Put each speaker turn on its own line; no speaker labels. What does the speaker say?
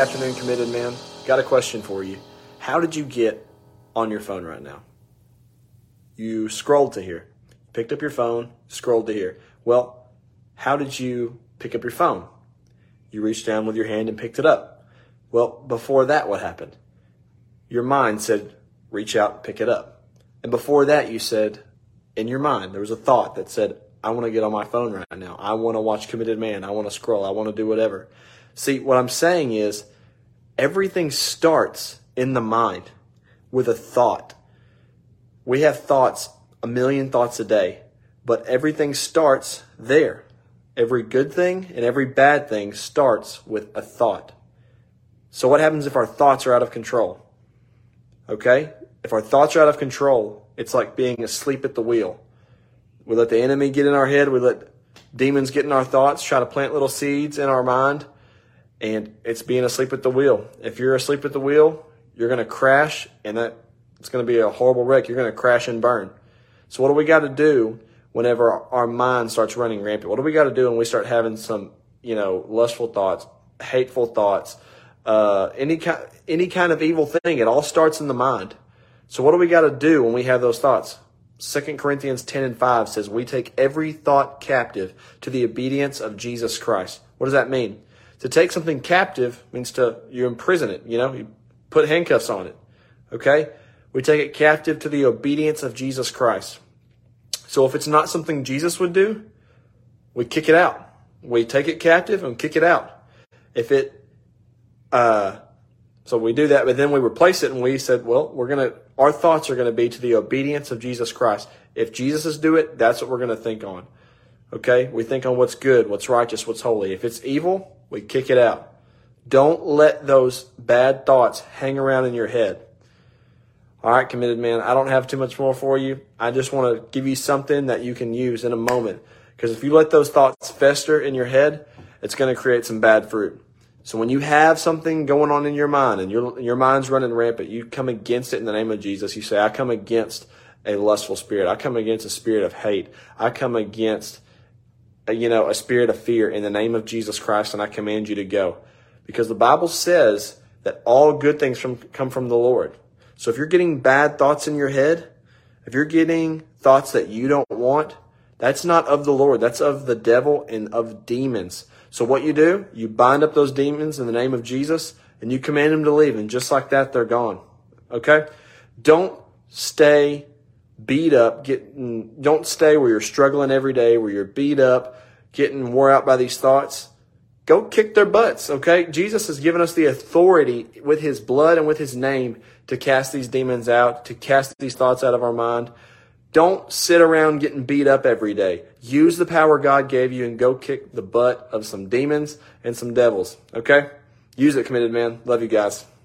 afternoon, committed man. Got a question for you. How did you get on your phone right now? You scrolled to here, picked up your phone, scrolled to here. Well, how did you pick up your phone? You reached down with your hand and picked it up. Well, before that, what happened? Your mind said, reach out, pick it up. And before that, you said, in your mind, there was a thought that said, I want to get on my phone right now. I want to watch Committed Man. I want to scroll. I want to do whatever. See, what I'm saying is everything starts in the mind with a thought. We have thoughts, a million thoughts a day, but everything starts there. Every good thing and every bad thing starts with a thought. So, what happens if our thoughts are out of control? Okay? If our thoughts are out of control, it's like being asleep at the wheel. We let the enemy get in our head, we let demons get in our thoughts, try to plant little seeds in our mind and it's being asleep at the wheel. If you're asleep at the wheel, you're going to crash, and that it's going to be a horrible wreck. You're going to crash and burn. So what do we got to do whenever our mind starts running rampant? What do we got to do when we start having some, you know, lustful thoughts, hateful thoughts, uh, any kind, any kind of evil thing? It all starts in the mind. So what do we got to do when we have those thoughts? Second Corinthians 10 and 5 says, We take every thought captive to the obedience of Jesus Christ. What does that mean? To take something captive means to you imprison it, you know, you put handcuffs on it. Okay? We take it captive to the obedience of Jesus Christ. So if it's not something Jesus would do, we kick it out. We take it captive and kick it out. If it uh so we do that, but then we replace it and we said, well, we're going to, our thoughts are going to be to the obedience of Jesus Christ. If Jesus is do it, that's what we're going to think on. Okay? We think on what's good, what's righteous, what's holy. If it's evil, we kick it out. Don't let those bad thoughts hang around in your head. All right, committed man, I don't have too much more for you. I just want to give you something that you can use in a moment. Because if you let those thoughts fester in your head, it's going to create some bad fruit. So when you have something going on in your mind and your, your mind's running rampant, you come against it in the name of Jesus. You say, I come against a lustful spirit. I come against a spirit of hate. I come against you know, a spirit of fear in the name of Jesus Christ, and I command you to go. Because the Bible says that all good things from, come from the Lord. So if you're getting bad thoughts in your head, if you're getting thoughts that you don't want, that's not of the Lord. That's of the devil and of demons. So what you do, you bind up those demons in the name of Jesus and you command them to leave. And just like that, they're gone. Okay? Don't stay beat up, getting, don't stay where you're struggling every day, where you're beat up, getting wore out by these thoughts. Go kick their butts, okay? Jesus has given us the authority with his blood and with his name to cast these demons out, to cast these thoughts out of our mind. Don't sit around getting beat up every day. Use the power God gave you and go kick the butt of some demons and some devils, okay? Use it, committed man. Love you guys.